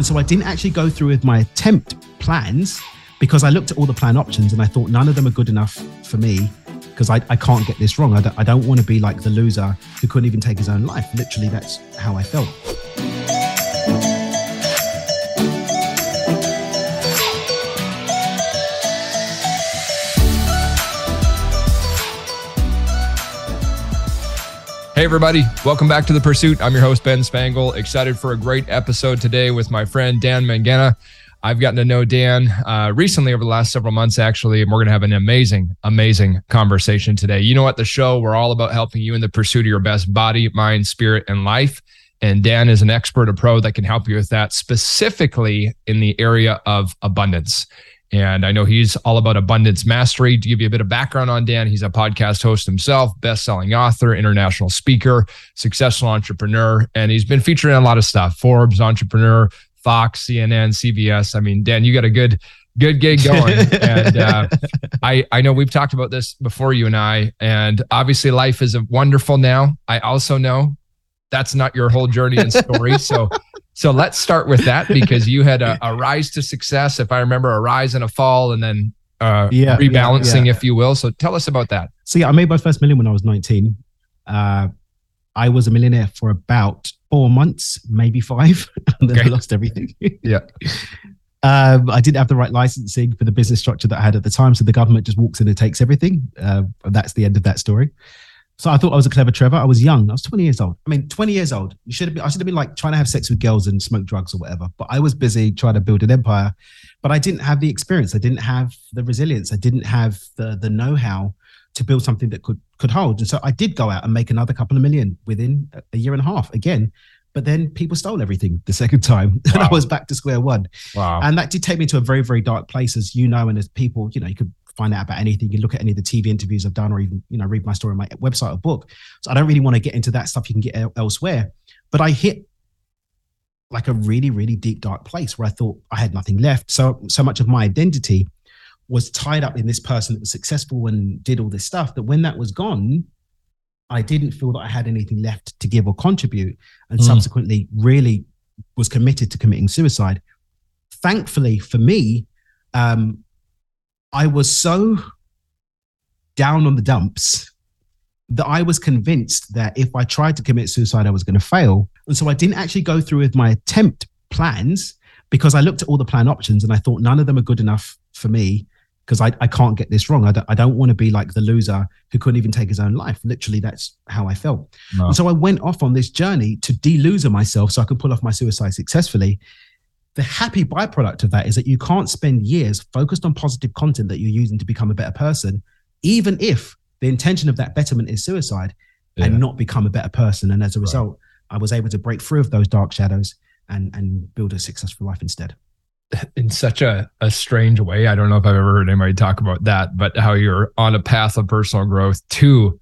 And so I didn't actually go through with my attempt plans because I looked at all the plan options and I thought none of them are good enough for me because I, I can't get this wrong. I don't, I don't want to be like the loser who couldn't even take his own life. Literally, that's how I felt. Hey, everybody. Welcome back to The Pursuit. I'm your host, Ben Spangl. Excited for a great episode today with my friend Dan Mangena. I've gotten to know Dan uh, recently over the last several months, actually, and we're going to have an amazing, amazing conversation today. You know what? The show, we're all about helping you in the pursuit of your best body, mind, spirit, and life. And Dan is an expert, a pro that can help you with that, specifically in the area of abundance. And I know he's all about abundance mastery. To give you a bit of background on Dan, he's a podcast host himself, best-selling author, international speaker, successful entrepreneur, and he's been featured in a lot of stuff: Forbes, Entrepreneur, Fox, CNN, CBS. I mean, Dan, you got a good good gig going. and uh, I I know we've talked about this before, you and I, and obviously life is wonderful now. I also know that's not your whole journey and story. So so let's start with that because you had a, a, rise to success, if I remember, a rise and a fall, and then uh, yeah, rebalancing, yeah, yeah. if you will. So tell us about that. So yeah, I made my first million when I was 19. Uh, I was a millionaire for about four months, maybe five, and then okay. I lost everything. yeah. Um, I didn't have the right licensing for the business structure that I had at the time, so the government just walks in and takes everything. Uh, that's the end of that story. So I thought I was a clever Trevor. I was young. I was 20 years old. I mean, 20 years old. You should have been, I should have been like trying to have sex with girls and smoke drugs or whatever. But I was busy trying to build an empire. But I didn't have the experience. I didn't have the resilience. I didn't have the the know-how to build something that could could hold. And so I did go out and make another couple of million within a year and a half again. But then people stole everything the second time. Wow. and I was back to square one. Wow. And that did take me to a very, very dark place, as you know, and as people, you know, you could find out about anything. You look at any of the TV interviews I've done, or even you know read my story on my website or book. So I don't really want to get into that stuff you can get elsewhere. But I hit like a really, really deep dark place where I thought I had nothing left. So so much of my identity was tied up in this person that was successful and did all this stuff that when that was gone, I didn't feel that I had anything left to give or contribute, and mm. subsequently really was committed to committing suicide. Thankfully for me, um, I was so down on the dumps that I was convinced that if I tried to commit suicide, I was going to fail. And so I didn't actually go through with my attempt plans because I looked at all the plan options and I thought none of them are good enough for me because I, I can't get this wrong. I don't, I don't want to be like the loser who couldn't even take his own life. Literally, that's how I felt. No. And so I went off on this journey to de-loser myself so I could pull off my suicide successfully the happy byproduct of that is that you can't spend years focused on positive content that you're using to become a better person, even if the intention of that betterment is suicide yeah. and not become a better person. And as a result, right. I was able to break through of those dark shadows and, and build a successful life instead. In such a, a strange way. I don't know if I've ever heard anybody talk about that, but how you're on a path of personal growth to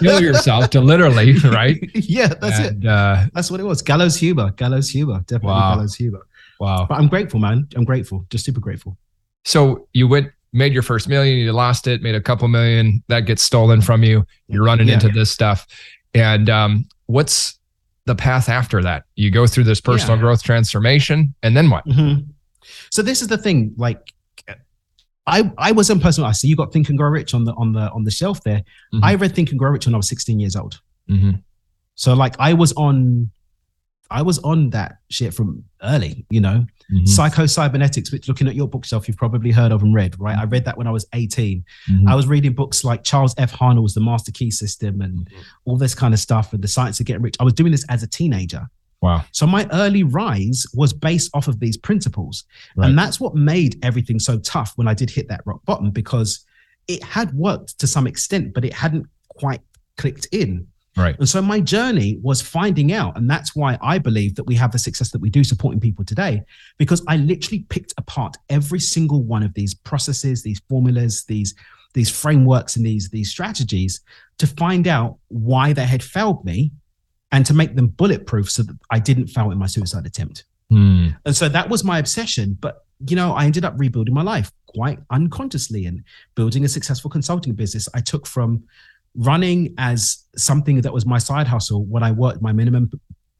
kill yourself to literally, right? yeah, that's and, it. Uh, that's what it was. Gallows humor. Gallows humor. Definitely wow. gallows humor. Wow. But I'm grateful, man. I'm grateful. Just super grateful. So you went, made your first million, you lost it, made a couple million, that gets stolen from you. You're running yeah. into this stuff. And um, what's the path after that? You go through this personal yeah. growth transformation, and then what? Mm-hmm. So this is the thing, like I, I was in personal. I see you got Think and Grow Rich on the on the on the shelf there. Mm-hmm. I read Think and Grow Rich when I was 16 years old. Mm-hmm. So like I was on, I was on that shit from early. You know, mm-hmm. Psycho Cybernetics, which looking at your bookshelf, you've probably heard of and read. Right, I read that when I was 18. Mm-hmm. I was reading books like Charles F. Haanel's The Master Key System and mm-hmm. all this kind of stuff and the science of getting rich. I was doing this as a teenager. Wow. So my early rise was based off of these principles. Right. And that's what made everything so tough when I did hit that rock bottom because it had worked to some extent, but it hadn't quite clicked in. Right. And so my journey was finding out. And that's why I believe that we have the success that we do supporting people today, because I literally picked apart every single one of these processes, these formulas, these these frameworks and these these strategies to find out why they had failed me and to make them bulletproof so that I didn't fail in my suicide attempt. Mm. And so that was my obsession. But, you know, I ended up rebuilding my life quite unconsciously and building a successful consulting business. I took from running as something that was my side hustle when I worked my minimum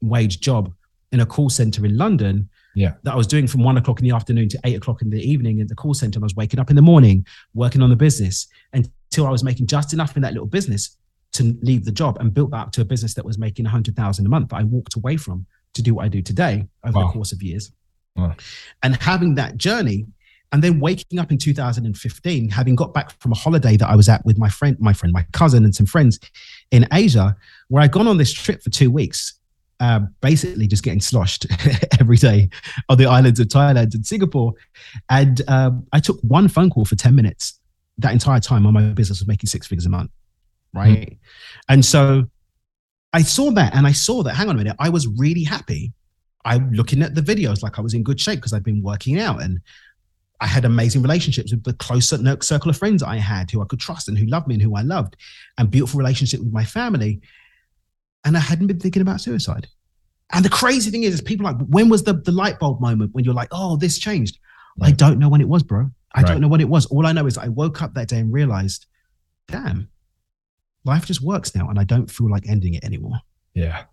wage job in a call center in London. Yeah. That I was doing from one o'clock in the afternoon to eight o'clock in the evening in the call center. And I was waking up in the morning, working on the business until I was making just enough in that little business to leave the job and built that up to a business that was making a hundred thousand a month that I walked away from to do what I do today over wow. the course of years. Wow. And having that journey and then waking up in 2015, having got back from a holiday that I was at with my friend, my friend, my cousin, and some friends in Asia, where I'd gone on this trip for two weeks, uh, basically just getting sloshed every day on the islands of Thailand and Singapore. And um, I took one phone call for 10 minutes that entire time on my business was making six figures a month. Right. Mm-hmm. And so I saw that and I saw that, hang on a minute, I was really happy. I'm looking at the videos like I was in good shape because I'd been working out and I had amazing relationships with the close circle of friends I had who I could trust and who loved me and who I loved, and beautiful relationship with my family. And I hadn't been thinking about suicide. And the crazy thing is, is people like, when was the, the light bulb moment when you're like, oh, this changed? Right. I don't know when it was, bro. I right. don't know when it was. All I know is I woke up that day and realized, damn, life just works now, and I don't feel like ending it anymore. Yeah,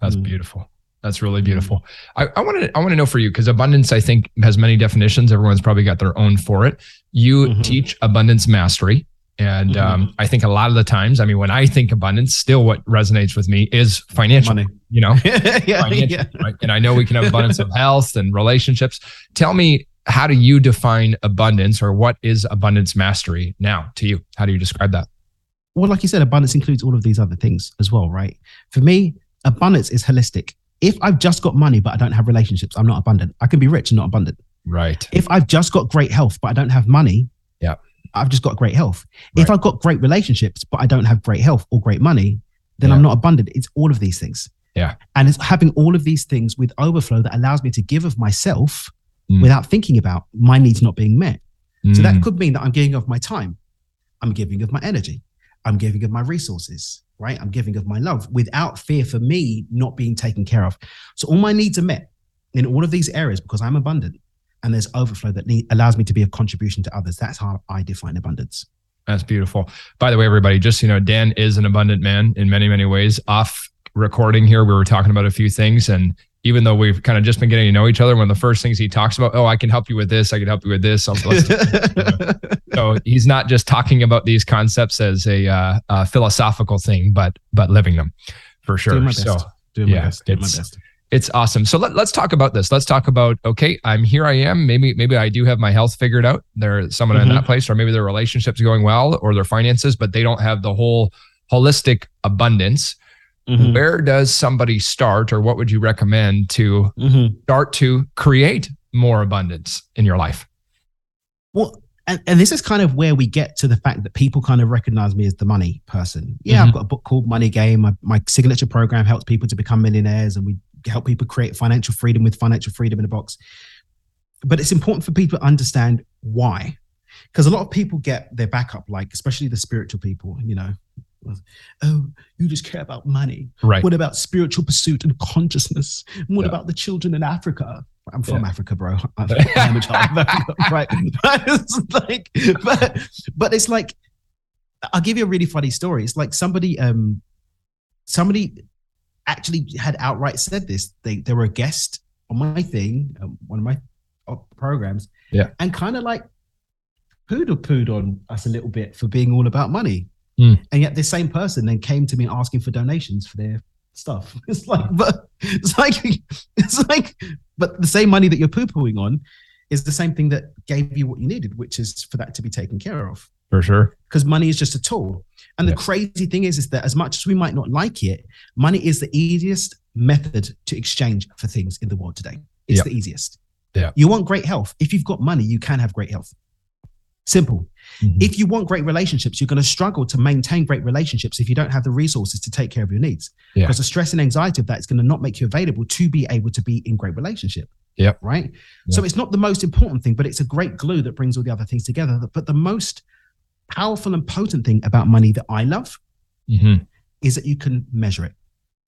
that's mm. beautiful. That's really beautiful. I, I want to I want to know for you because abundance I think has many definitions. Everyone's probably got their own for it. You mm-hmm. teach abundance mastery, and mm-hmm. um, I think a lot of the times, I mean, when I think abundance, still what resonates with me is financial. Money. You know, yeah, yeah. Right? And I know we can have abundance of health and relationships. Tell me, how do you define abundance, or what is abundance mastery now to you? How do you describe that? Well, like you said, abundance includes all of these other things as well, right? For me, abundance is holistic if I've just got money but I don't have relationships, I'm not abundant. I can be rich and not abundant. Right. If I've just got great health but I don't have money, yeah, I've just got great health. Right. If I've got great relationships but I don't have great health or great money, then yeah. I'm not abundant. It's all of these things. Yeah. And it's having all of these things with overflow that allows me to give of myself mm. without thinking about my needs not being met. Mm. So that mm. could mean that I'm giving of my time. I'm giving of my energy. I'm giving of my resources right? I'm giving of my love without fear for me not being taken care of. So all my needs are met in all of these areas because I'm abundant and there's overflow that need, allows me to be a contribution to others. That's how I define abundance. That's beautiful. By the way, everybody, just you know, Dan is an abundant man in many, many ways. Off recording here, we were talking about a few things, and even though we've kind of just been getting to know each other, one of the first things he talks about, oh, I can help you with this, I can help you with this. so he's not just talking about these concepts as a, uh, a, philosophical thing, but but living them for sure. Doing my best. So Doing yeah, best. It's, my best. It's awesome. So let, let's talk about this. Let's talk about okay, I'm here. I am. Maybe maybe I do have my health figured out. There's someone mm-hmm. in that place, or maybe their relationships going well, or their finances, but they don't have the whole holistic abundance Mm-hmm. Where does somebody start, or what would you recommend to mm-hmm. start to create more abundance in your life? Well, and, and, this is kind of where we get to the fact that people kind of recognize me as the money person. Yeah, mm-hmm. I've got a book called Money Game. My, my signature program helps people to become millionaires, and we help people create financial freedom with financial freedom in a box. But it's important for people to understand why, because a lot of people get their backup, like especially the spiritual people. You know, oh, you just care about money. Right. What about spiritual pursuit and consciousness? what yeah. about the children in Africa? I'm from yeah. Africa, bro. I'm a child of Africa, right? But it's like, but, but it's like, I'll give you a really funny story. It's like somebody, um, somebody actually had outright said this. They they were a guest on my thing, um, one of my uh, programs, yeah, and kind of like poodle pooed on us a little bit for being all about money. Mm. And yet this same person then came to me asking for donations for their stuff. It's like, but it's like, it's like, but the same money that you're poo-pooing on is the same thing that gave you what you needed, which is for that to be taken care of. For sure. Because money is just a tool. And yeah. the crazy thing is, is that as much as we might not like it, money is the easiest method to exchange for things in the world today. It's yep. the easiest. Yeah. You want great health. If you've got money, you can have great health. Simple. Mm-hmm. If you want great relationships, you're going to struggle to maintain great relationships if you don't have the resources to take care of your needs. Yeah. Because the stress and anxiety of that is going to not make you available to be able to be in great relationship. Yep. Right. Yep. So it's not the most important thing, but it's a great glue that brings all the other things together. But the most powerful and potent thing about money that I love mm-hmm. is that you can measure it.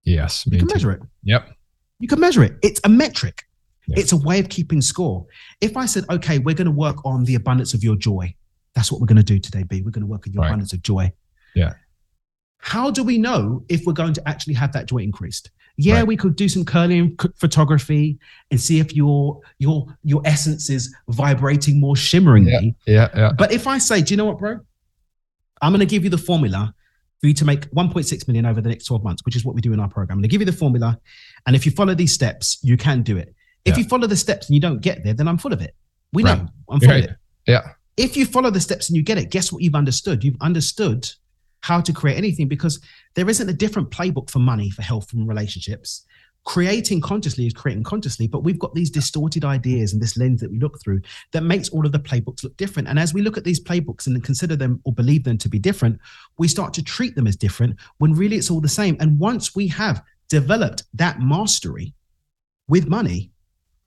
Yes. You can too. measure it. Yep. You can measure it. It's a metric. Yep. It's a way of keeping score. If I said, okay, we're going to work on the abundance of your joy, that's what we're going to do today, B. We're going to work on your right. abundance of joy. Yeah. How do we know if we're going to actually have that joy increased? Yeah, Right. we could do some Kirlian photography and see if your your your essence is vibrating more shimmeringly. Yeah, yeah. But if I say, do you know what, bro? I'm going to give you the formula for you to make 1.6 million over the next 12 months, which is what we do in our program. I'm going to give you the formula. And if you follow these steps, you can do it. If Yeah. you follow the steps and you don't get there, then I'm full of it. We Right. know I'm full Right. of it. Yeah. If you follow the steps and you get it, guess what you've understood? You've understood how to create anything because there isn't a different playbook for money, for health, and relationships. Creating consciously is creating consciously, but we've got these distorted ideas and this lens that we look through that makes all of the playbooks look different. And as we look at these playbooks and consider them or believe them to be different, we start to treat them as different when really it's all the same. And once we have developed that mastery with money,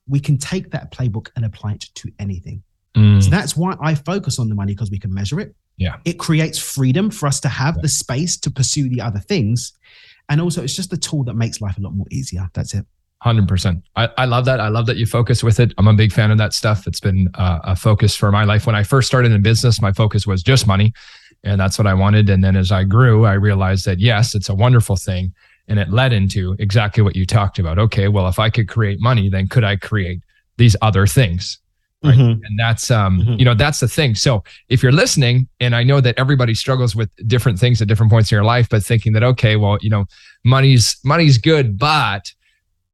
we can take that playbook and apply it to anything. Mm, So that's why I focus on the money because we can measure it. Yeah. It creates freedom for us to have Yeah. the space to pursue the other things. And also, it's just a tool that makes life a lot more easier. That's it. Hundred percent. I, I love that. I love that you focus with it. I'm a big fan of that stuff. It's been uh, a focus for my life. When I first started in business, my focus was just money, and that's what I wanted. And then as I grew, I realized that yes, it's a wonderful thing, and it led into exactly what you talked about. Okay, well, if I could create money, then could I create these other things? Right. And that's um, Mhm. you know, that's the thing. So if you're listening, and I know that everybody struggles with different things at different points in your life, but thinking that okay, well, you know, money's money's good, but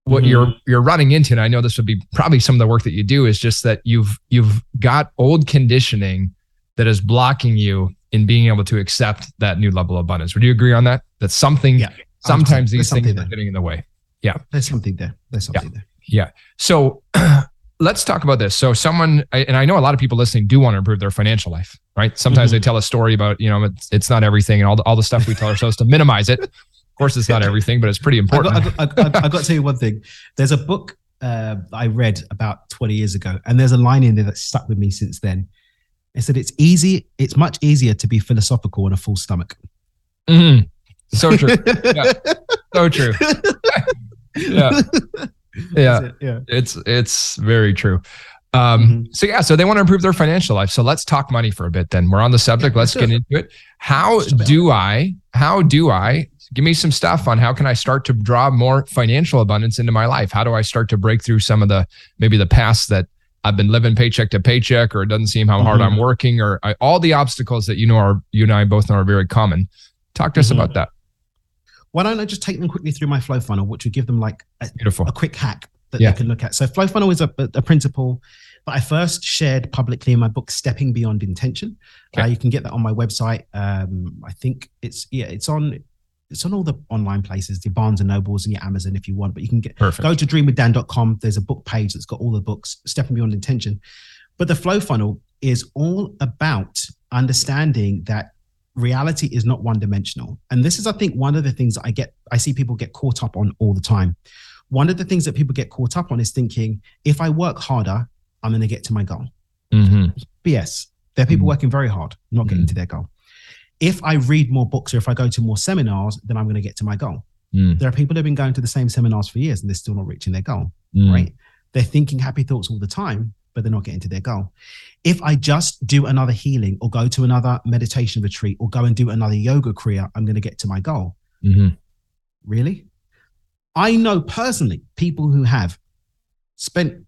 what Mhm. you're you're running into, and I know this would be probably some of the work that you do, is just that you've you've got old conditioning that is blocking you in being able to accept that new level of abundance. Would you agree on that? That something Yeah, sometimes these things are getting in the way. Yeah. There's something there. There's something there. Yeah. So let's talk about this. So someone, and I know a lot of people listening do want to improve their financial life, right? Sometimes they Mhm. tell a story about, you know, it's, it's not everything and all the, all the stuff we tell ourselves to minimize it. Of course, it's not everything, but it's pretty important. got, I, got, I, got, I got to tell you one thing. There's a book uh, I read about 20 years ago, and there's a line in there that stuck with me since then. It said, It's easy, it's much easier to be philosophical on a full stomach. Mhm. So true. yeah. So true. Yeah. Yeah. It, yeah. It's, it's very true. Um, Mhm. So yeah, so they want to improve their financial life. So let's talk money for a bit. Then we're on the subject. Yeah, let's get into it. How Let's jump in. do I? How do I? Give me some stuff on how can I start to draw more financial abundance into my life? How do I start to break through some of the maybe the past that I've been living paycheck to paycheck, or it doesn't seem how hard Mhm. I'm working, or I, all the obstacles that you know are you and I both know are very common. Talk to us Mhm. about that. Why don't I just take them quickly through my flow funnel, which would give them like a, Beautiful. a quick hack that Yeah. they can look at. So flow funnel is a, a principle that I first shared publicly in my book, Stepping Beyond Intention. Okay. Uh, you can get that on my website. Um, I think it's yeah, it's on it's on all the online places, the Barnes and Nobles and your Amazon if you want, but you can get Perfect. go to dreamwithdan.com. There's a book page that's got all the books, Stepping Beyond Intention. But the flow funnel is all about understanding that reality is not one dimensional. And this is, I think, one of the things I get, I see people get caught up on all the time. One of the things that people get caught up on is thinking, if I work harder, I'm going to get to my goal. Mm-hmm. BS. There are people Mhm. working very hard, not getting to their goal. If I read more books or if I go to more seminars, then I'm going to get to my goal. Mm, There are people who have been going to the same seminars for years and they're still not reaching their goal mm, right? They're thinking happy thoughts all the time, but they're not getting to their goal. If I just do another healing or go to another meditation retreat or go and do another yoga kriya, I'm going to get to my goal. mhm. Really? I know personally people who have spent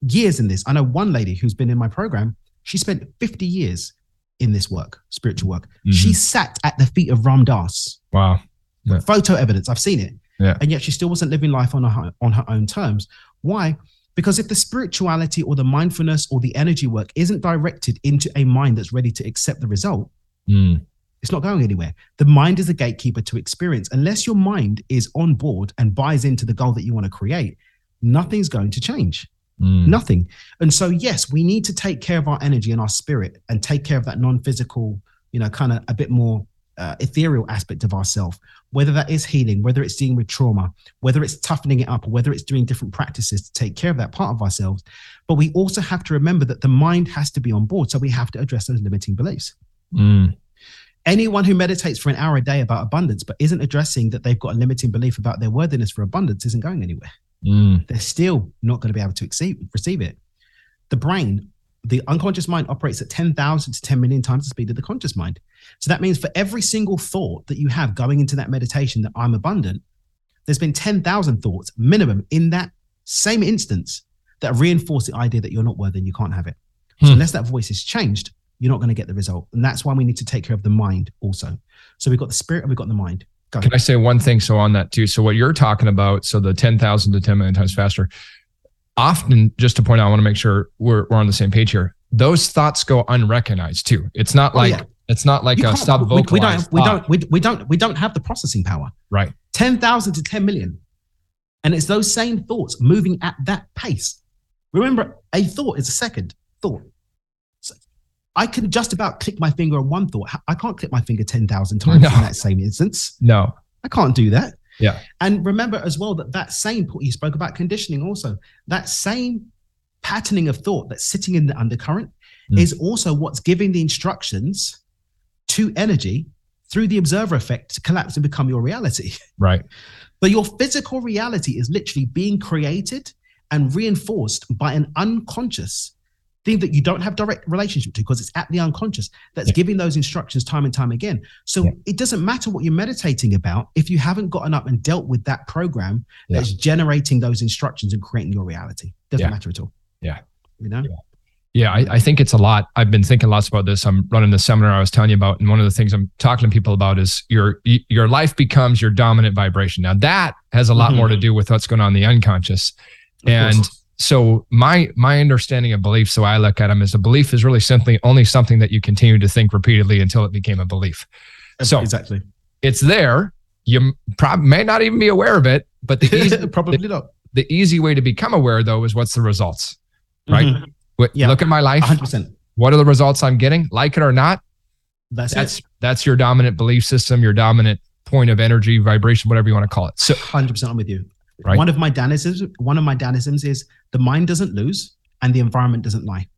years in this. I know one lady who's been in my program, she spent 50 years in this work, spiritual work. She sat at the feet of Ram Dass Wow. Yeah. photo evidence. I've seen it. Yeah. And yet she still wasn't living life on her on her own terms. Why? Because if the spirituality or the mindfulness or the energy work isn't directed into a mind that's ready to accept the result, Mm, it's not going anywhere. The mind is a gatekeeper to experience. Unless your mind is on board and buys into the goal that you want to create, nothing's going to change. mm, Nothing. And so, yes, we need to take care of our energy and our spirit and take care of that non physical, you know, kind of a bit more uh, ethereal aspect of ourself, whether that is healing, whether it's dealing with trauma, whether it's toughening it up, or whether it's doing different practices to take care of that part of ourselves. But we also have to remember that the mind has to be on board. So we have to address those limiting beliefs. mm, Anyone who meditates for an hour a day about abundance, but isn't addressing that they've got a limiting belief about their worthiness for abundance, isn't going anywhere mm, they're still not going to be able to receive, receive it. The brain, the unconscious mind operates at 10,000 to 10 million times the speed of the conscious mind. So that means for every single thought that you have going into that meditation that I'm abundant, there's been 10,000 thoughts minimum in that same instance that reinforce the idea that you're not worthy and you can't have it. So Hmm. unless that voice is changed, you're not going to get the result. And that's why we need to take care of the mind also. So we've got the spirit and we've got the mind. Go. Can I say one thing? So on that too. So what you're talking about, so the 10,000 to 10 million times faster, often just to point out, I want to make sure we're, we're on the same page here. Those thoughts go unrecognized too. It's not Oh, like, yeah. it's not like You a sub we, we don't, we thought. don't, we, we don't, we don't have the processing power. Right. 10,000 to 10 million. And it's those same thoughts moving at that pace. Remember, a thought is a second thought. So I can just about click my finger on one thought. I can't click my finger 10,000 times No. in that same instance. No. I can't do that. Yeah. And remember as well that that same, you spoke about conditioning also, that same patterning of thought that's sitting in the undercurrent Mm. is also what's giving the instructions to energy through the observer effect to collapse and become your reality. Right. But your physical reality is literally being created and reinforced by an unconscious thing that you don't have direct relationship to because it's at the unconscious that's Yeah. giving those instructions time and time again. So Yeah. it doesn't matter what you're meditating about if you haven't gotten up and dealt with that program Yeah. that's generating those instructions and creating your reality. Doesn't matter at all. Yeah. You know? Yeah. I, I think it's a lot. I've been thinking lots about this. I'm running the seminar I was telling you about, and one of the things I'm talking to people about is your your life becomes your dominant vibration. Now that has a lot Mhm. more to do with what's going on in the unconscious. Of and course. So my my understanding of beliefs, so I look at them as a belief is really simply only something that you continue to think repeatedly until it became a belief. So exactly. it's there. You probably may not even be aware of it, but the easy, Probably not. the easy way to become aware though is what's the results. Right. Mhm. Wh- Yeah. Look at my life. 100%. What are the results I'm getting? Like it or not, That's, that's it. that's your dominant belief system, your dominant point of energy, vibration, whatever you want to call it. So 100% I'm with you. Right. One of my danisms, one of my danisms is the mind doesn't lose and the environment doesn't lie.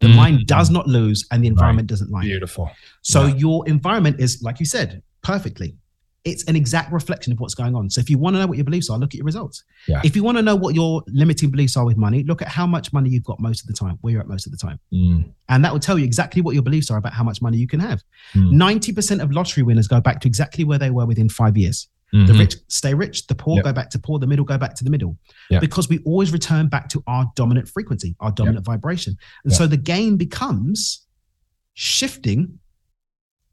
The Mm. mind does not lose and the environment doesn't lie. beautiful. So Yeah. your environment is, like you said, perfectly. It's an exact reflection of what's going on. So if you want to know what your beliefs are, look at your results. Yeah. If you want to know what your limiting beliefs are with money, look at how much money you've got most of the time, where you're at most of the time. Mm. And that will tell you exactly what your beliefs are about how much money you can have. Hmm. 90% of lottery winners go back to exactly where they were within five years. The Mhm. rich stay rich, the poor Yep. go back to poor, the middle go back to the middle. Yep. Because we always return back to our dominant frequency, our dominant vibration. And Yep. so the game becomes shifting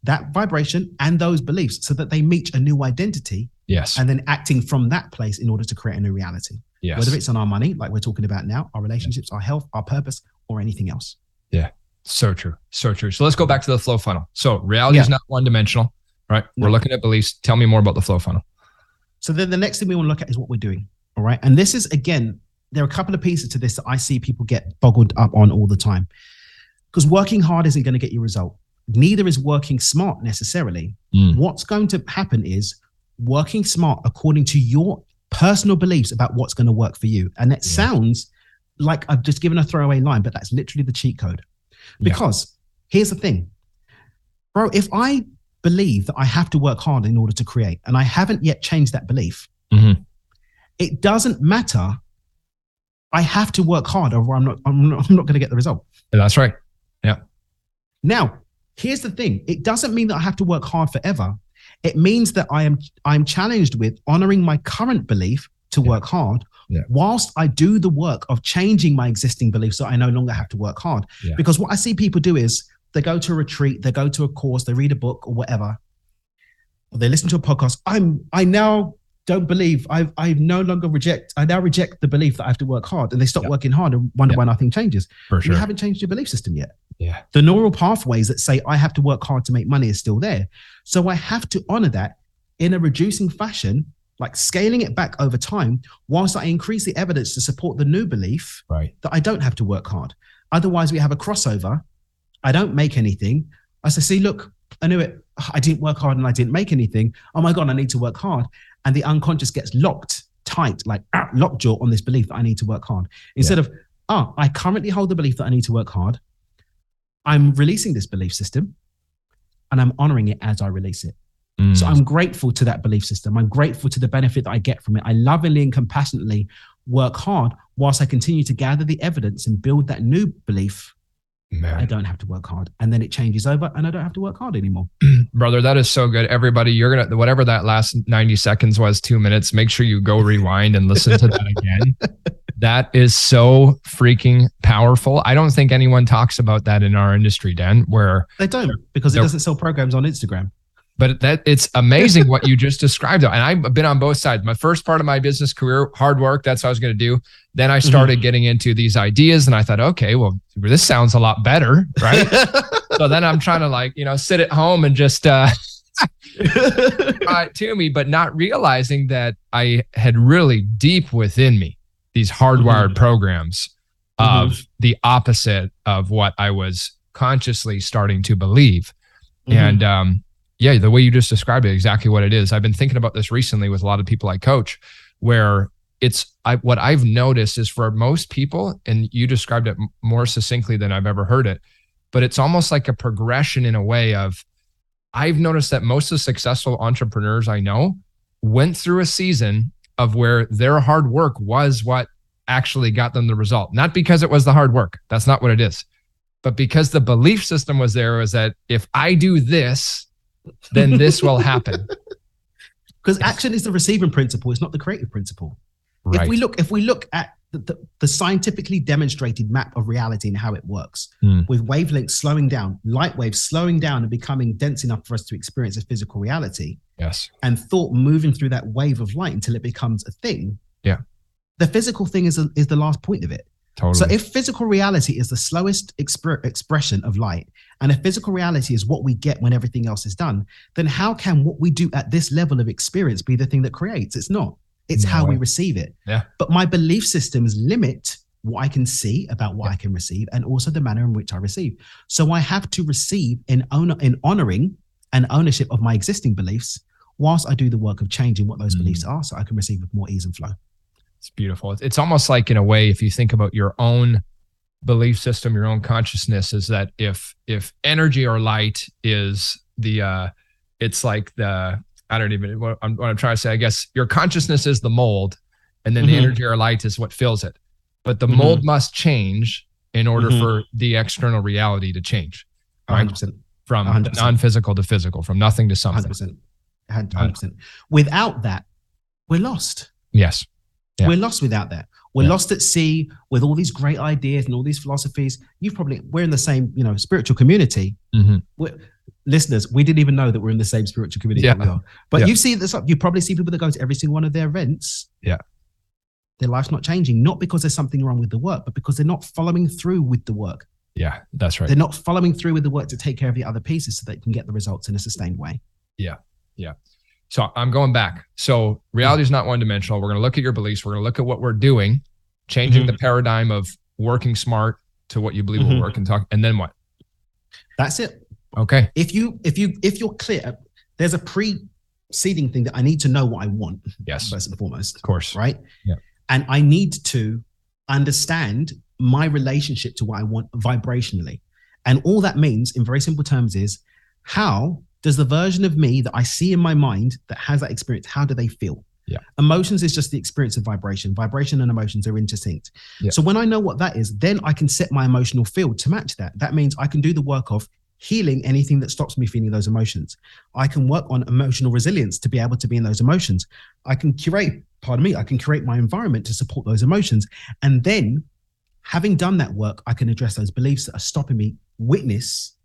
that vibration and those beliefs so that they meet a new identity Yes. and then acting from that place in order to create a new reality. yes. Whether it's on our money, like we're talking about now, our relationships, our health, our purpose, or anything else. Yeah. So true. So true. So let's go back to the flow funnel. So reality is not one dimensional, right? We're looking at beliefs. Tell me more about the flow funnel. So then the next thing we want to look at is what we're doing. All right. And this is again, there are a couple of pieces to this that I see people get boggled up on all the time. Because working hard isn't going to get you a result. Neither is working smart necessarily. Mm. What's going to happen is working smart according to your personal beliefs about what's going to work for you. And it Yeah. sounds like I've just given a throwaway line, but that's literally the cheat code. Yeah. Because here's the thing, bro, if I believe that I have to work hard in order to create, and I haven't yet changed that belief, Mhm. it doesn't matter. I have to work hard, or I'm not. I'm not, I'm not going to get the result. That's right. Yeah. Now, here's the thing: it doesn't mean that I have to work hard forever. It means that I am I'm challenged with honoring my current belief to Yeah. work hard, Yeah. whilst I do the work of changing my existing beliefs so I no longer have to work hard. Because what I see people do is they go to a retreat, they go to a course, they read a book or whatever, or they listen to a podcast. I'm I now don't believe I I no longer reject I now reject the belief that I have to work hard, and they stop Yeah. working hard and wonder Yeah. why nothing changes. For sure. You haven't changed your belief system yet yeah. the neural pathways that say I have to work hard to make money is still there. So I have to honor that in a reducing fashion, like scaling it back over time, whilst I increase the evidence to support the new belief Right. that I don't have to work hard. Otherwise, we have a crossover. I don't make anything. I say, see, look, I knew it. I didn't work hard and I didn't make anything. Oh my God, I need to work hard. And the unconscious gets locked tight, like ah, lockjaw on this belief that I need to work hard. Instead of, oh, I currently hold the belief that I need to work hard. I'm releasing this belief system and I'm honoring it as I release it. Mm. So I'm grateful to that belief system. I'm grateful to the benefit that I get from it. I lovingly and compassionately work hard whilst I continue to gather the evidence and build that new belief Man. I don't have to work hard. And then it changes over and I don't have to work hard anymore. Brother, that is so good. Everybody, you're going to, whatever that last 90 seconds was, two minutes, make sure you go rewind and listen to that again. That is so freaking powerful. I don't think anyone talks about that in our industry, Dan, where they don't because it doesn't sell programs on Instagram but that it's amazing what you just described Though. and i've been on both sides my first part of my business career hard work that's what i was going to do then i started mm-hmm. getting into these ideas and i thought okay well this sounds a lot better right so then i'm trying to like you know sit at home and just uh to me but not realizing that i had really deep within me these hardwired mm-hmm. programs of mm-hmm. the opposite of what i was consciously starting to believe mm-hmm. and um yeah, the way you just described it, exactly what it is. I've been thinking about this recently with a lot of people I coach, where it's I, what I've noticed is for most people, and you described it more succinctly than I've ever heard it, but it's almost like a progression in a way of I've noticed that most of the successful entrepreneurs I know went through a season of where their hard work was what actually got them the result. Not because it was the hard work. That's not what it is. But because the belief system was there was that if I do this, then this will happen. Because action is the receiving principle, it's not the creative principle. Right. If we look, if we look at the, the, the, scientifically demonstrated map of reality and how it works, mm. with wavelengths slowing down, light waves slowing down and becoming dense enough for us to experience a physical reality. Yes. And thought moving through that wave of light until it becomes a thing. Yeah. The physical thing is a, is the last point of it. Totally. So if physical reality is the slowest exp- expression of light, and if physical reality is what we get when everything else is done, then how can what we do at this level of experience be the thing that creates? It's not. It's no how way. we receive it. Yeah. But my belief systems limit what I can see about what yeah. I can receive, and also the manner in which I receive. So I have to receive in honor in honoring and ownership of my existing beliefs, whilst I do the work of changing what those mm. beliefs are, so I can receive with more ease and flow. It's beautiful. It's almost like in a way, if you think about your own belief system, your own consciousness, is that if if energy or light is the uh it's like the I don't even what I'm, what I'm trying to say. I guess your consciousness is the mold, and then mm-hmm. the energy or light is what fills it. But the mm-hmm. mold must change in order mm-hmm. for the external reality to change. Right? 100%. From 100%. non-physical to physical, from nothing to something. 100%. 100%. Without that, we're lost. Yes. Yeah. We're lost without that. We're yeah. lost at sea with all these great ideas and all these philosophies. You've probably we're in the same, you know, spiritual community. Mm-hmm. listeners, we didn't even know that we're in the same spiritual community. Yeah. But yeah. you see this up. You probably see people that go to every single one of their events. Yeah. Their life's not changing, not because there's something wrong with the work, but because they're not following through with the work. Yeah, that's right. They're not following through with the work to take care of the other pieces so they can get the results in a sustained way. Yeah. Yeah. So I'm going back. So reality is not one dimensional. We're going to look at your beliefs. We're going to look at what we're doing, changing mm-hmm. the paradigm of working smart to what you believe mm-hmm. will work and talk. And then what? That's it. Okay. If you if you if you're clear, there's a preceding thing that I need to know what I want. Yes. First and foremost. Of course. Right. Yeah. And I need to understand my relationship to what I want vibrationally. And all that means, in very simple terms, is how does the version of me that I see in my mind that has that experience, how do they feel? Yeah. Emotions is just the experience of vibration. Vibration and emotions are intersynced. Yeah. So when I know what that is, then I can set my emotional field to match that. That means I can do the work of healing anything that stops me feeling those emotions. I can work on emotional resilience to be able to be in those emotions. I can curate, pardon me, I can create my environment to support those emotions. And then having done that work, I can address those beliefs that are stopping me witness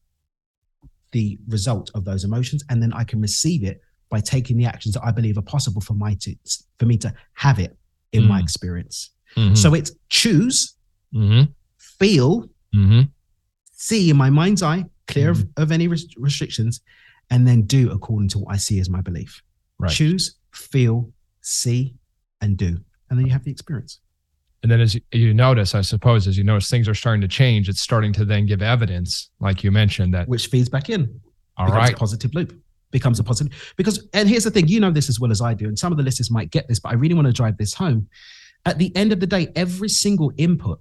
the result of those emotions and then i can receive it by taking the actions that i believe are possible for my to for me to have it in mm. my experience mm-hmm. so it's choose mm-hmm. feel mm-hmm. see in my mind's eye clear of, mm-hmm. of any res- restrictions and then do according to what i see as my belief right. choose feel see and do and then you have the experience and then as you notice, I suppose, as you notice things are starting to change, it's starting to then give evidence, like you mentioned, that which feeds back in. All right. A positive loop becomes a positive because and here's the thing, you know this as well as I do, and some of the listeners might get this, but I really want to drive this home. At the end of the day, every single input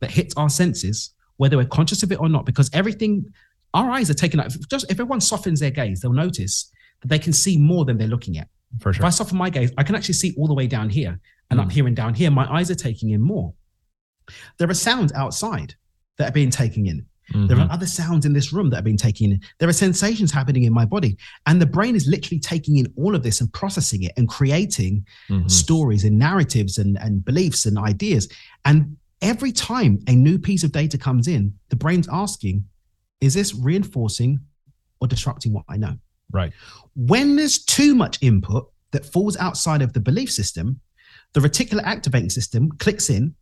that hits our senses, whether we're conscious of it or not, because everything our eyes are taken out. Just if everyone softens their gaze, they'll notice that they can see more than they're looking at. For sure. If I soften my gaze, I can actually see all the way down here and mm. up here and down here. My eyes are taking in more. There are sounds outside that are being taken in. Mm-hmm. There are other sounds in this room that have been taken in. There are sensations happening in my body. And the brain is literally taking in all of this and processing it and creating mm-hmm. stories and narratives and, and beliefs and ideas. And every time a new piece of data comes in, the brain's asking, is this reinforcing or disrupting what I know? Right. When there's too much input that falls outside of the belief system, the reticular activating system clicks in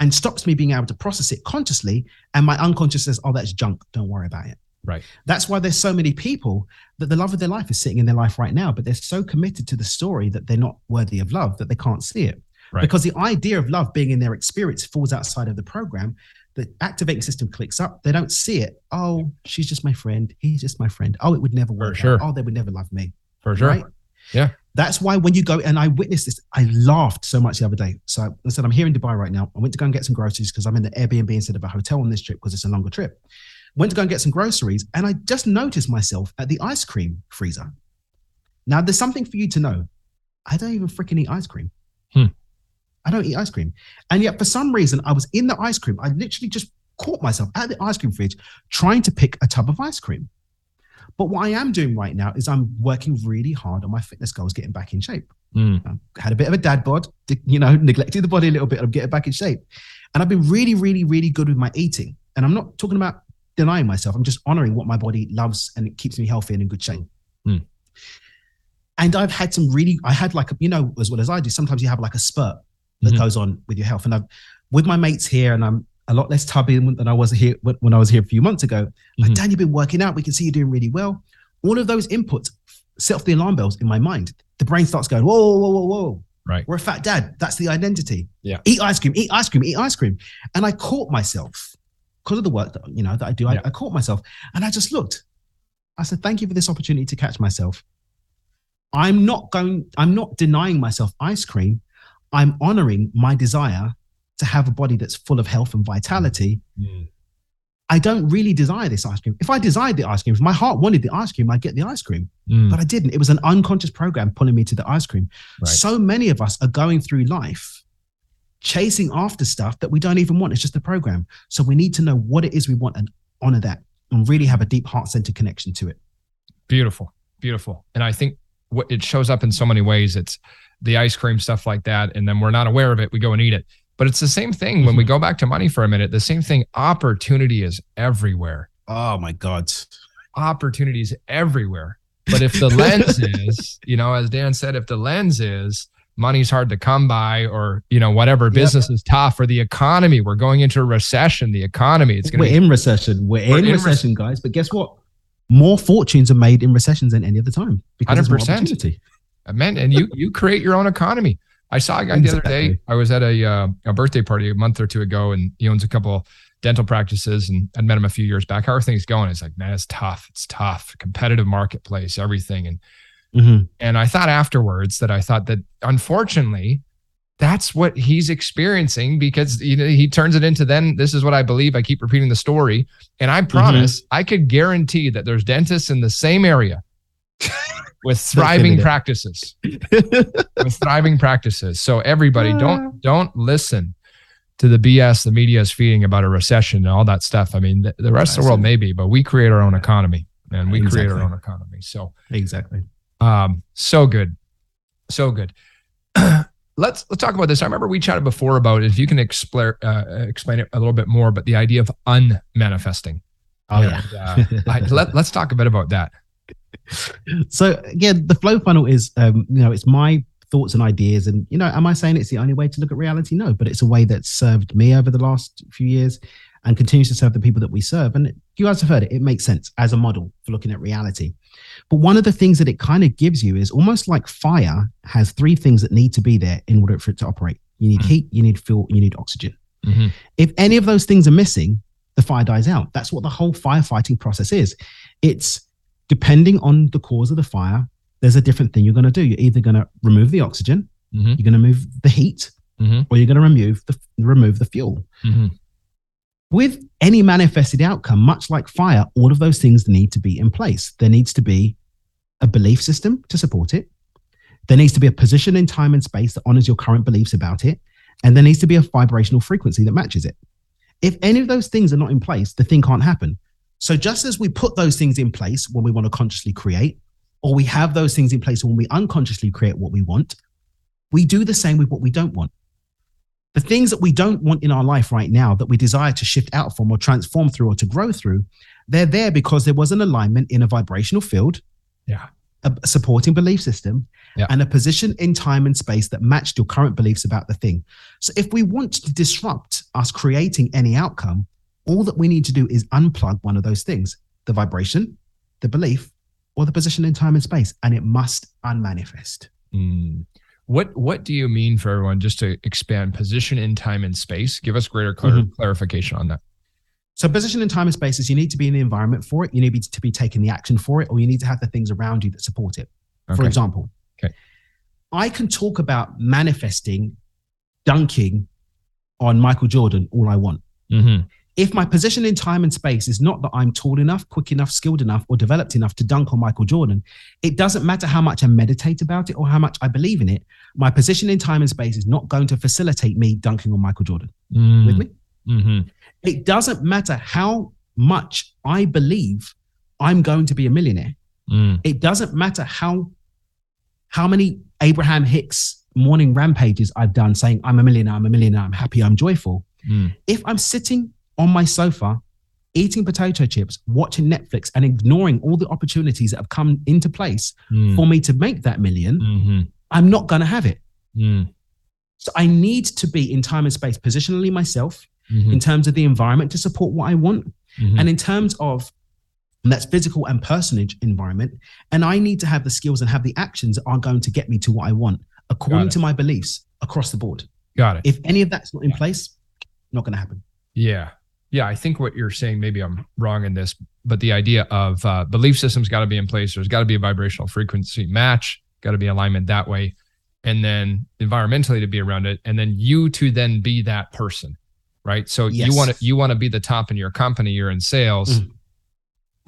and stops me being able to process it consciously. And my unconscious says, oh, that's junk. Don't worry about it. Right. That's why there's so many people that the love of their life is sitting in their life right now, but they're so committed to the story that they're not worthy of love that they can't see it. Right. Because the idea of love being in their experience falls outside of the program. The activating system clicks up. They don't see it. Oh, she's just my friend. He's just my friend. Oh, it would never work. For sure. Out. Oh, they would never love me. For sure. Right? Yeah. That's why when you go, and I witnessed this, I laughed so much the other day. So I said, I'm here in Dubai right now. I went to go and get some groceries because I'm in the Airbnb instead of a hotel on this trip because it's a longer trip. Went to go and get some groceries, and I just noticed myself at the ice cream freezer. Now, there's something for you to know. I don't even freaking eat ice cream. Hmm. I don't eat ice cream. And yet, for some reason, I was in the ice cream. I literally just caught myself at the ice cream fridge trying to pick a tub of ice cream. But what I am doing right now is I'm working really hard on my fitness goals, getting back in shape. Mm. had a bit of a dad bod, you know, neglected the body a little bit. I'm getting back in shape. And I've been really, really, really good with my eating. And I'm not talking about denying myself. I'm just honoring what my body loves and it keeps me healthy and in good shape. Mm. And I've had some really, I had like, a, you know, as well as I do, sometimes you have like a spurt that mm-hmm. goes on with your health. And I've, with my mates here, and I'm a lot less tubby than I was here when I was here a few months ago. Mm-hmm. Like, Dan, you've been working out. We can see you're doing really well. All of those inputs set off the alarm bells in my mind. The brain starts going, whoa, whoa, whoa, whoa. Right. We're a fat dad. That's the identity. Yeah. Eat ice cream, eat ice cream, eat ice cream. And I caught myself because of the work that, you know, that I do. Yeah. I, I caught myself and I just looked. I said, thank you for this opportunity to catch myself. I'm not going, I'm not denying myself ice cream. I'm honoring my desire to have a body that's full of health and vitality, mm. I don't really desire this ice cream. If I desired the ice cream, if my heart wanted the ice cream, I'd get the ice cream. Mm. But I didn't. It was an unconscious program pulling me to the ice cream. Right. So many of us are going through life chasing after stuff that we don't even want. It's just a program. So we need to know what it is we want and honor that and really have a deep heart centered connection to it. Beautiful. Beautiful. And I think what it shows up in so many ways. It's the ice cream stuff like that. And then we're not aware of it. We go and eat it. But it's the same thing when we mm-hmm. go back to money for a minute. The same thing. Opportunity is everywhere. Oh my God. Opportunities everywhere. But if the lens is, you know, as Dan said, if the lens is money's hard to come by or, you know, whatever business yep. is tough or the economy, we're going into a recession, the economy, it's going to We're be, in recession. We're, we're in, in, recession, guys. But guess what? More fortunes are made in recessions than any other time because 100%. there's more opportunity. Man, and you you create your own economy. I saw a guy exactly. the other day. I was at a uh, a birthday party a month or two ago, and he owns a couple dental practices, and I met him a few years back. How are things going? It's like, man, it's tough. It's tough. Competitive marketplace, everything, and mm-hmm. and I thought afterwards that I thought that unfortunately, that's what he's experiencing because you know, he turns it into then this is what I believe. I keep repeating the story, and I mm-hmm. promise mm-hmm. I could guarantee that there's dentists in the same area with thriving practices. With thriving practices. So everybody don't don't listen to the bs the media is feeding about a recession and all that stuff. I mean the, the rest of the world maybe but we create our own economy and we exactly. create our own economy. So exactly. um so good. So good. Let's let's talk about this. I remember we chatted before about if you can explain uh, explain it a little bit more but the idea of unmanifesting. Oh and, yeah uh, I, let, let's talk a bit about that so again, the flow funnel is, um, you know, it's my thoughts and ideas. And, you know, am I saying it's the only way to look at reality? No, but it's a way that's served me over the last few years and continues to serve the people that we serve. And you guys have heard it, it makes sense as a model for looking at reality. But one of the things that it kind of gives you is almost like fire has three things that need to be there in order for it to operate. You need mm-hmm. heat, you need fuel, you need oxygen. Mm-hmm. If any of those things are missing, the fire dies out. That's what the whole firefighting process is. It's depending on the cause of the fire, there's a different thing you're going to do. You're either going to remove the oxygen, mm-hmm. you're going to move the heat, mm-hmm. or you're going to remove the remove the fuel. Mm-hmm. With any manifested outcome, much like fire, all of those things need to be in place. There needs to be a belief system to support it. There needs to be a position in time and space that honors your current beliefs about it. And there needs to be a vibrational frequency that matches it. If any of those things are not in place, the thing can't happen. So just as we put those things in place when we want to consciously create, or we have those things in place when we unconsciously create what we want, we do the same with what we don't want. The things that we don't want in our life right now that we desire to shift out from or transform through or to grow through, they're there because there was an alignment in a vibrational field. Yeah. A supporting belief system Yeah. and a position in time and space that matched your current beliefs about the thing. So if we want to disrupt us creating any outcome, all that we need to do is unplug one of those things the vibration, the belief, or the position in time and space, and it must unmanifest. Mm. What What do you mean for everyone? Just to expand position in time and space. Give us greater clar- Mhm. clarification on that. So, position in time and space is you need to be in the environment for it, you need to be taking the action for it, or you need to have the things around you that support it. For example, Okay. I can talk about manifesting, dunking on Michael Jordan all I want. Mhm. If my position in time and space is not that I'm tall enough, quick enough, skilled enough, or developed enough to dunk on Michael Jordan, it doesn't matter how much I meditate about it or how much I believe in it. My position in time and space is not going to facilitate me dunking on Michael Jordan. With Mm. me? Mhm. It doesn't matter how much I believe I'm going to be a millionaire. Mm. It doesn't matter how how many Abraham Hicks morning rampages I've done saying I'm a millionaire, I'm a millionaire, I'm happy, I'm joyful. Mm. If I'm sitting on my sofa eating potato chips, watching Netflix and ignoring all the opportunities that have come into place Mm. for me to make that million, Mhm. I'm not going to have it. Mm. So I need to be in time and space positionally myself Mhm. in terms of the environment to support what I want Mhm. and in terms of that's physical and personage environment and i need to have the skills and have the actions that are going to get me to what i want according to my beliefs across the board Got it. if any of that's not in place not going to happen Yeah. Yeah. I think what you're saying, maybe I'm wrong in this, but the idea of uh, belief systems got to be in place. There's got to be a vibrational frequency match, got to be alignment that way. And then environmentally to be around it. And then you to then be that person. Right. So you want to, you want to be the top in your company, you're in sales. Mm.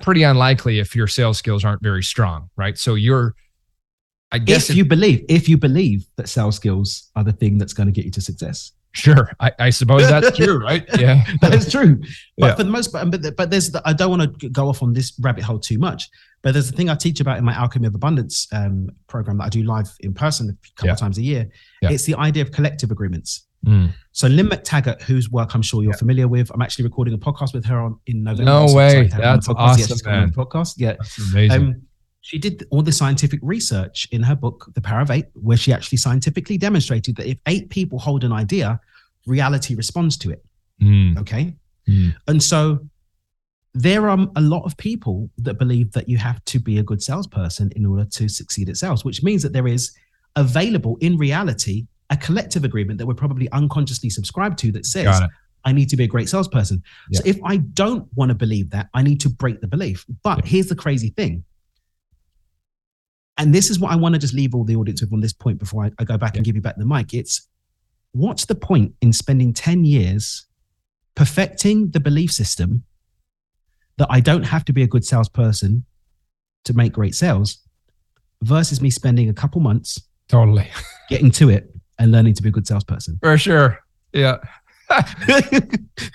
Pretty unlikely if your sales skills aren't very strong. Right. So you're, I guess if you believe if you believe that sales skills are the thing that's going to get you to success sure. I, I suppose that's true. Right. Yeah. that is true but Yeah. for the most part but, but there's the, i don't want to go off on this rabbit hole too much but there's a thing i teach about in my alchemy of abundance um, program that i do live in person a couple Yeah. of times a year Yeah. it's the idea of collective agreements Mm. So Lynne McTaggart, whose work I'm sure you're familiar with, I'm actually recording a podcast with her on in November. No so way. excited to have her on That's the podcast. Yeah, awesome, on man. Podcast, yeah. That's amazing. Um, she did all the scientific research in her book, The Power of Eight, where she actually scientifically demonstrated that if eight people hold an idea, reality responds to it. Mm. Okay. Mm. And so there are a lot of people that believe that you have to be a good salesperson in order to succeed at sales, which means that there is available in reality a collective agreement that we're probably unconsciously subscribed to that says, I need to be a great salesperson. So if I don't want to believe that, I need to break the belief. But Yeah. here's the crazy thing. And this is what I want to just leave all the audience with on this point before I, I go back and give you back the mic. It's what's the point in spending 10 years perfecting the belief system that I don't have to be a good salesperson to make great sales versus me spending a couple months Totally. getting to it and learning to be a good salesperson? For sure. Yeah.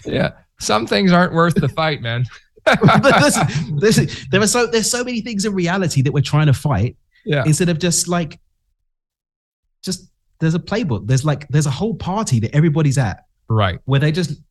yeah. Some things aren't worth the fight, man. listen, listen, there are so there's so many things in reality that we're trying to fight Yeah. instead of just like just there's a playbook there's like there's a whole party that everybody's at Right. where they just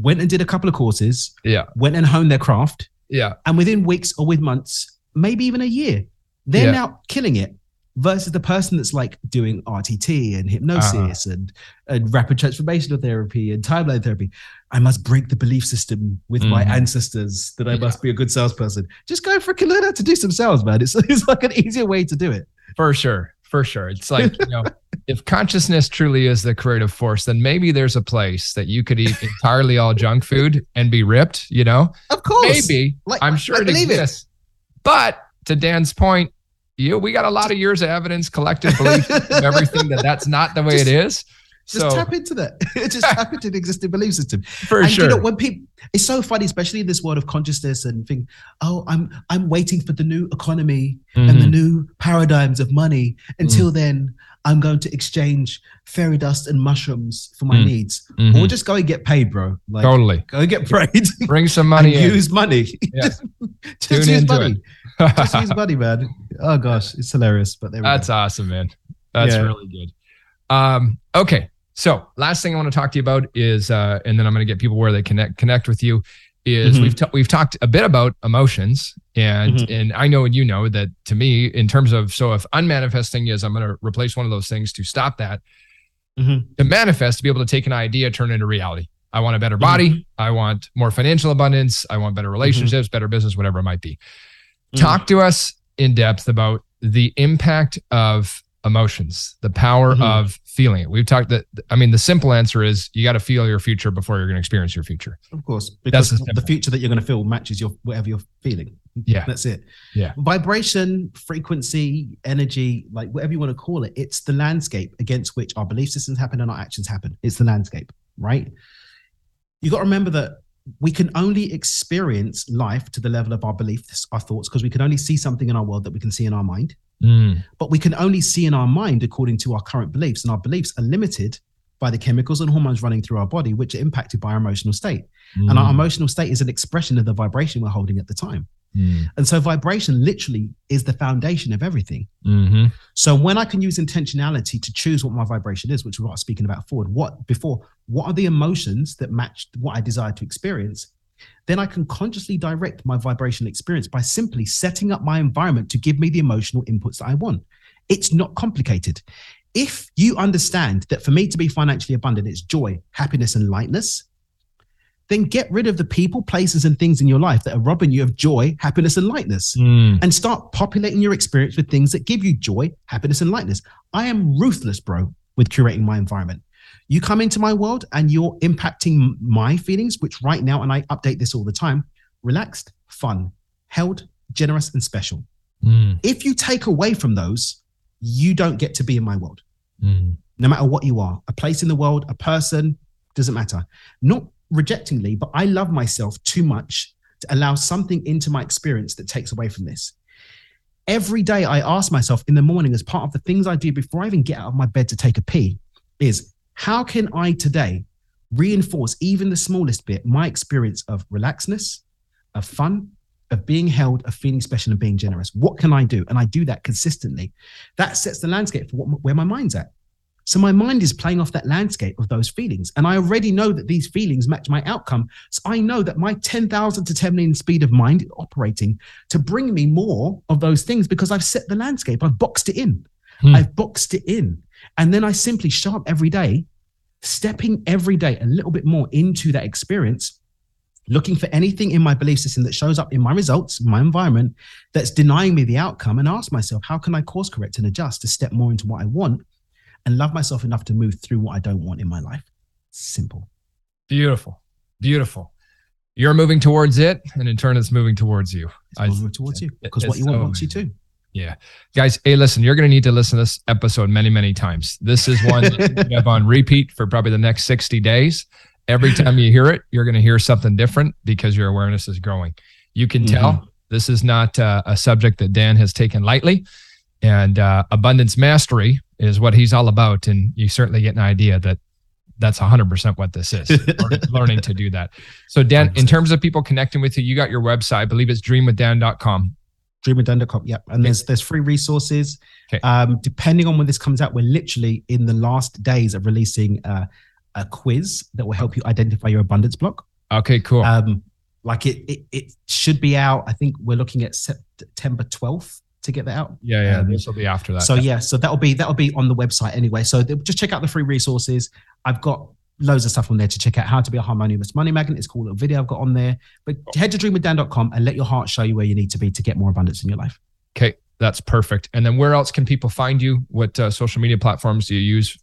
went and did a couple of courses Yeah. went and honed their craft Yeah. and within weeks or with months maybe even a year they're Yeah. now killing it versus the person that's like doing RTT and hypnosis and, and rapid transformational therapy and timeline therapy. I must break the belief system with my Mhm. ancestors that I must be a good salesperson. Just go freaking learn how to do some sales, man. It's, it's like an easier way to do it. For sure. For sure. It's like, you know, if consciousness truly is the creative force, then maybe there's a place that you could eat entirely all junk food and be ripped, you know? Of course. Maybe. Like- I'm sure I it believe it. exists. But to Dan's point, you we got a lot of years of evidence, collective belief of everything that that's not the way Just- it is. Just So tap into that. Just tap into the existing belief system. for and sure. you know when people it's so funny especially in this world of consciousness and think oh i'm i'm waiting for the new economy and the Mhm. new paradigms of money until then I'm going to exchange fairy dust and mushrooms for my Mm. needs, Mhm. or just go and get paid, bro. Like, totally. go and get paid. Bring some money in. use money. Yeah. just just use money. just use money, man. Oh gosh, it's hilarious. But there we That's go. awesome, man. That's Yeah. really good. Um, okay. So last thing I want to talk to you about is, uh, and then I'm going to get people where they connect connect with you. Is Mhm. we've ta- we've talked a bit about emotions, and Mhm. and I know and you know that to me, in terms of so if unmanifesting is I'm going to replace one of those things to stop that. Mhm. To manifest, to be able to take an idea, turn it into reality. I want a better Mhm. body. I want more financial abundance. I want better relationships, better business, whatever it might be Mhm. talk to us in depth about the impact of emotions the power of feeling it we've talked that i mean the simple answer is you got to feel your future before you're going to experience your future Of course, because the the, future that you're going to feel matches your whatever you're feeling. Yeah. that's it. Yeah. vibration, frequency, energy, like whatever you want to call it, it's the landscape against which our belief systems happen and our actions happen. It's the landscape, right? You got to remember that we can only experience life to the level of our beliefs, our thoughts, because we can only see something in our world that we can see in our mind. Mm, but we can only see in our mind according to our current beliefs and our beliefs are limited by the chemicals and hormones running through our body which are impacted by our emotional state. And our mm, emotional state is an expression of the vibration we're holding at the time mm, and so vibration literally is the foundation of everything mhm, so when i can use intentionality to choose what my vibration is which we were speaking about forward what before what are the emotions that match what i desire to experience then I can consciously direct my vibrational experience by simply setting up my environment to give me the emotional inputs that I want. It's not complicated. If you understand that for me to be financially abundant, it's joy, happiness, and lightness, then get rid of the people, places, and things in your life that are robbing you of joy, happiness, and lightness mm, and start populating your experience with things that give you joy, happiness, and lightness. I am ruthless, bro, with curating my environment. You come into my world and you're impacting my feelings, which right now, and I update this all the time relaxed, fun, held, generous, and special. mm, If you take away from those, you don't get to be in my world, mm, no matter what you are a place in the world, a person, doesn't matter. Not rejectingly, but I love myself too much to allow something into my experience that takes away from this. Every day I ask myself in the morning, as part of the things I do before I even get out of my bed to take a pee, is how can I today reinforce even the smallest bit my experience of relaxedness, of fun, of being held, of feeling special and being generous? What can I do? And I do that consistently. That sets the landscape for what, where my mind's at. So my mind is playing off that landscape of those feelings. And I already know that these feelings match my outcome. So I know that my 10,000 to 10 million speed of mind is operating to bring me more of those things because I've set the landscape. I've boxed it in. Hmm. I've boxed it in. And then I simply show up every day, stepping every day a little bit more into that experience, looking for anything in my belief system that shows up in my results, my environment, that's denying me the outcome, and ask myself, how can I course correct and adjust to step more into what I want and love myself enough to move through what I don't want in my life? Simple. beautiful beautiful you're moving towards it and in turn it's moving towards you It's moving towards you because what you want so wants you to. Yeah. Guys hey listen you're going to need to listen to this episode many many times this is one that you have on repeat for probably the next 60 days every time you hear it you're going to hear something different because your awareness is growing you can tell this is not uh, a subject that dan has taken lightly and uh, abundance mastery is what he's all about and you certainly get an idea that that's 100% what this is learning- to do that so dan in 100%. terms of people connecting with you you got your website i believe it's dreamwithdan.com dreamwithdone.com. Yep. And there's there's free resources. Okay. Um, depending on when this comes out, we're literally in the last days of releasing uh, a quiz that will help you identify your abundance block. okay cool Um, like it, it it should be out. I think we're looking at September 12th to get that out. yeah yeah um, this will be after that So yeah, so that'll be that'll be on the website anyway. So th- just check out the free resources. I've got loads of stuff on there to check out how to be a harmonious money magnet. It's a cool little video I've got on there. But head to dreamwithdan.com and let your heart show you where you need to be to get more abundance in your life. Okay, that's perfect. And then where else can people find you? What uh, social media platforms do you use?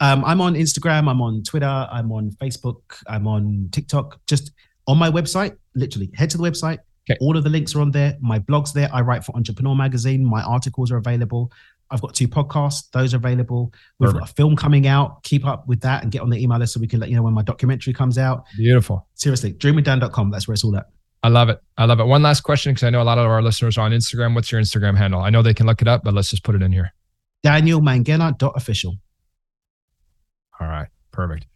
Um, I'm on Instagram, I'm on Twitter, I'm on Facebook, I'm on TikTok. Just on my website, literally head to the website. Okay. All of the links are on there. My blog's there. I write for Entrepreneur Magazine. My articles are available. I've got two podcasts; those are available. We've got a film coming out. Keep up with that and get on the email list so we can let you know when my documentary comes out. Beautiful. Seriously, dreamwithdan.com. That's where it's all at. I love it. I love it. One last question because I know a lot of our listeners are on Instagram. What's your Instagram handle? I know they can look it up, but let's just put it in here. danielmangena.official. All right. Perfect.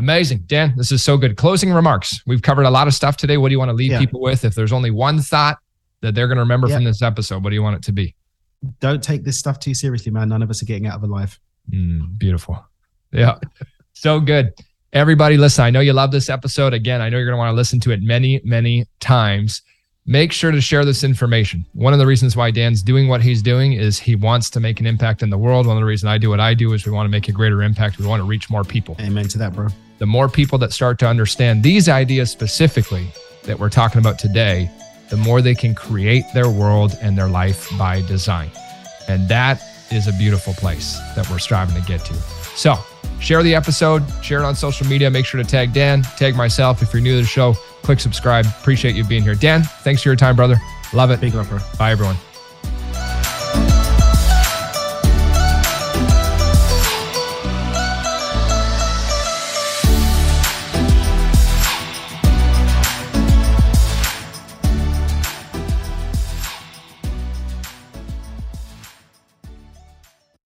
Amazing. Dan, this is so good. Closing remarks. We've covered a lot of stuff today. What do you want to leave yeah. people with? If there's only one thought that they're going to remember yeah. from this episode, what do you want it to be? Don't take this stuff too seriously, man. None of us are getting out of alive. Mm, beautiful. Yeah. so good. Everybody, listen, I know you love this episode. Again, I know you're going to want to listen to it many, many times. Make sure to share this information. One of the reasons why Dan's doing what he's doing is he wants to make an impact in the world. One of the reasons I do what I do is we want to make a greater impact. We want to reach more people. Amen to that, bro. The more people that start to understand these ideas specifically that we're talking about today, the more they can create their world and their life by design. And that is a beautiful place that we're striving to get to. So, share the episode, share it on social media. Make sure to tag Dan, tag myself. If you're new to the show, click subscribe. Appreciate you being here. Dan, thanks for your time, brother. Love it. Big love, bro. Bye, everyone.